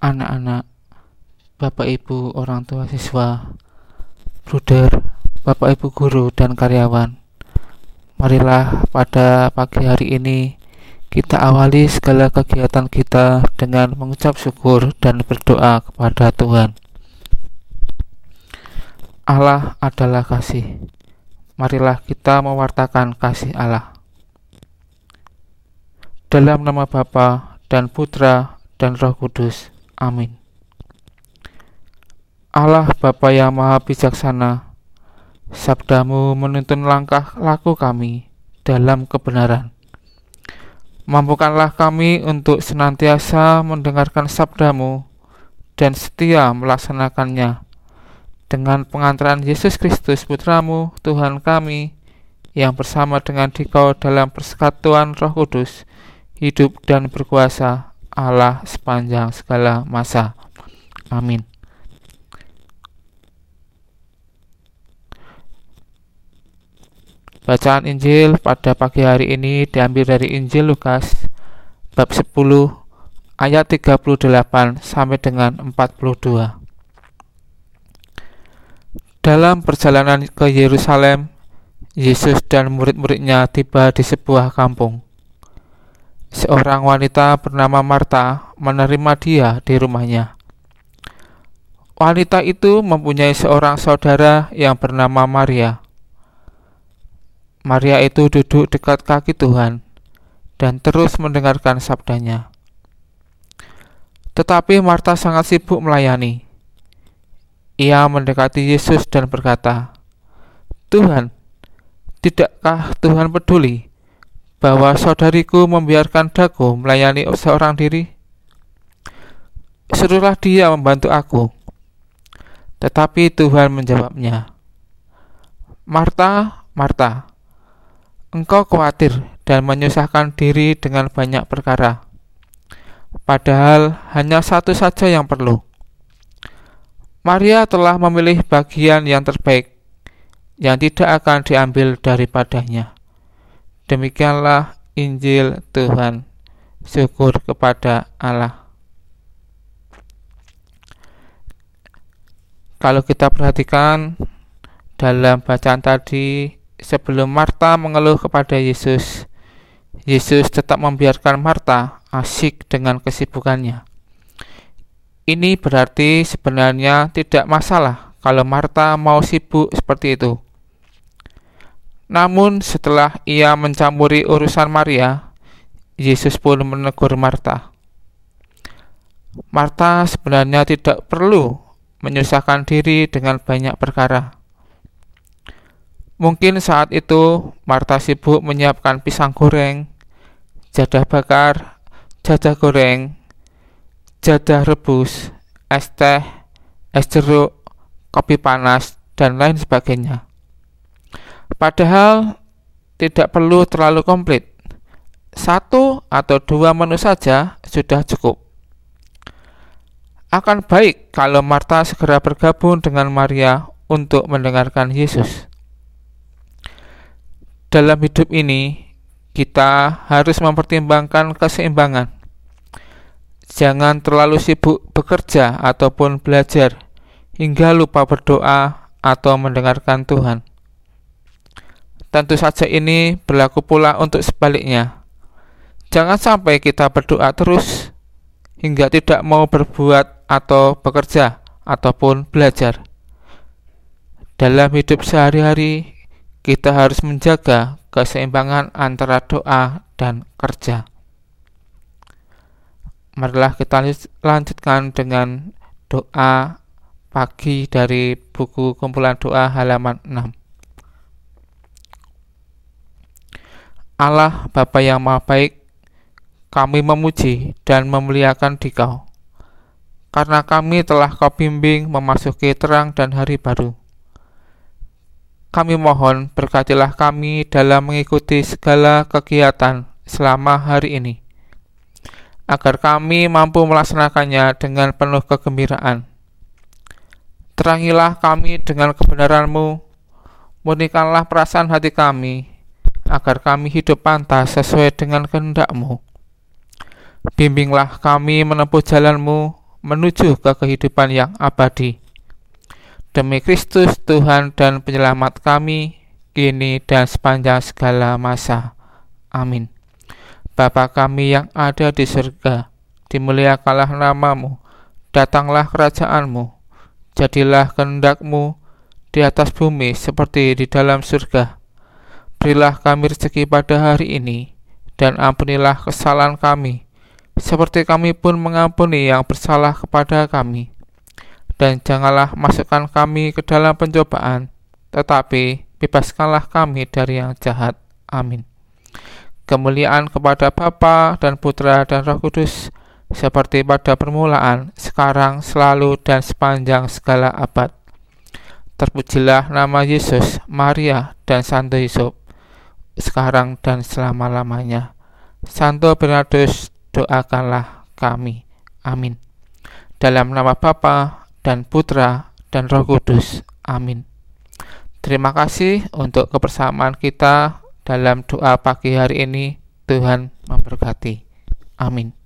anak-anak, bapak ibu, orang tua siswa, bruder, bapak ibu guru, dan karyawan. Marilah pada pagi hari ini kita awali segala kegiatan kita dengan mengucap syukur dan berdoa kepada Tuhan. Allah adalah kasih. Marilah kita mewartakan kasih Allah. Dalam nama Bapa dan Putra dan Roh Kudus. Amin. Allah Bapa yang Maha Bijaksana, sabdamu menuntun langkah laku kami dalam kebenaran. Mampukanlah kami untuk senantiasa mendengarkan sabdamu dan setia melaksanakannya dengan pengantaran Yesus Kristus Putramu, Tuhan kami, yang bersama dengan dikau dalam persekutuan roh kudus, hidup dan berkuasa Allah sepanjang segala masa. Amin. Bacaan Injil pada pagi hari ini diambil dari Injil Lukas bab 10 ayat 38 sampai dengan 42. Dalam perjalanan ke Yerusalem, Yesus dan murid-muridnya tiba di sebuah kampung seorang wanita bernama Marta menerima dia di rumahnya. Wanita itu mempunyai seorang saudara yang bernama Maria. Maria itu duduk dekat kaki Tuhan dan terus mendengarkan sabdanya. Tetapi Marta sangat sibuk melayani. Ia mendekati Yesus dan berkata, "Tuhan, tidakkah Tuhan peduli bahwa saudariku membiarkan daku melayani seorang diri? Suruhlah dia membantu aku. Tetapi Tuhan menjawabnya, Marta, Marta, engkau khawatir dan menyusahkan diri dengan banyak perkara. Padahal hanya satu saja yang perlu. Maria telah memilih bagian yang terbaik, yang tidak akan diambil daripadanya. Demikianlah Injil Tuhan. Syukur kepada Allah. Kalau kita perhatikan dalam bacaan tadi, sebelum Marta mengeluh kepada Yesus, Yesus tetap membiarkan Marta asik dengan kesibukannya. Ini berarti sebenarnya tidak masalah kalau Marta mau sibuk seperti itu. Namun setelah ia mencampuri urusan Maria, Yesus pun menegur Marta. Marta sebenarnya tidak perlu menyusahkan diri dengan banyak perkara. Mungkin saat itu Marta sibuk menyiapkan pisang goreng, jadah bakar, jadah goreng, jadah rebus, es teh, es jeruk, kopi panas, dan lain sebagainya. Padahal tidak perlu terlalu komplit. Satu atau dua menu saja sudah cukup. Akan baik kalau Marta segera bergabung dengan Maria untuk mendengarkan Yesus. Dalam hidup ini, kita harus mempertimbangkan keseimbangan. Jangan terlalu sibuk bekerja ataupun belajar hingga lupa berdoa atau mendengarkan Tuhan. Tentu saja ini berlaku pula untuk sebaliknya. Jangan sampai kita berdoa terus hingga tidak mau berbuat atau bekerja ataupun belajar. Dalam hidup sehari-hari, kita harus menjaga keseimbangan antara doa dan kerja. Marilah kita lanjutkan dengan doa pagi dari buku kumpulan doa halaman 6. Allah Bapa yang Maha Baik, kami memuji dan memuliakan Dikau, karena kami telah Kau bimbing memasuki terang dan hari baru. Kami mohon berkatilah kami dalam mengikuti segala kegiatan selama hari ini, agar kami mampu melaksanakannya dengan penuh kegembiraan. Terangilah kami dengan kebenaran-Mu, murnikanlah perasaan hati kami, agar kami hidup pantas sesuai dengan kehendak-Mu. Bimbinglah kami menempuh jalan-Mu, menuju ke kehidupan yang abadi. Demi Kristus Tuhan dan penyelamat kami, kini dan sepanjang segala masa. Amin. Bapa kami yang ada di surga, dimuliakanlah namamu, datanglah kerajaanmu, jadilah kehendakmu di atas bumi seperti di dalam surga. Berilah kami rezeki pada hari ini, dan ampunilah kesalahan kami, seperti kami pun mengampuni yang bersalah kepada kami. Dan janganlah masukkan kami ke dalam pencobaan, tetapi bebaskanlah kami dari yang jahat. Amin. Kemuliaan kepada Bapa dan Putra dan Roh Kudus, seperti pada permulaan, sekarang, selalu, dan sepanjang segala abad. Terpujilah nama Yesus, Maria, dan Santo Yusuf, sekarang dan selama-lamanya. Santo Bernardus, doakanlah kami. Amin. Dalam nama Bapa dan Putra dan Roh Kudus. Amin. Terima kasih untuk kebersamaan kita dalam doa pagi hari ini. Tuhan memberkati. Amin.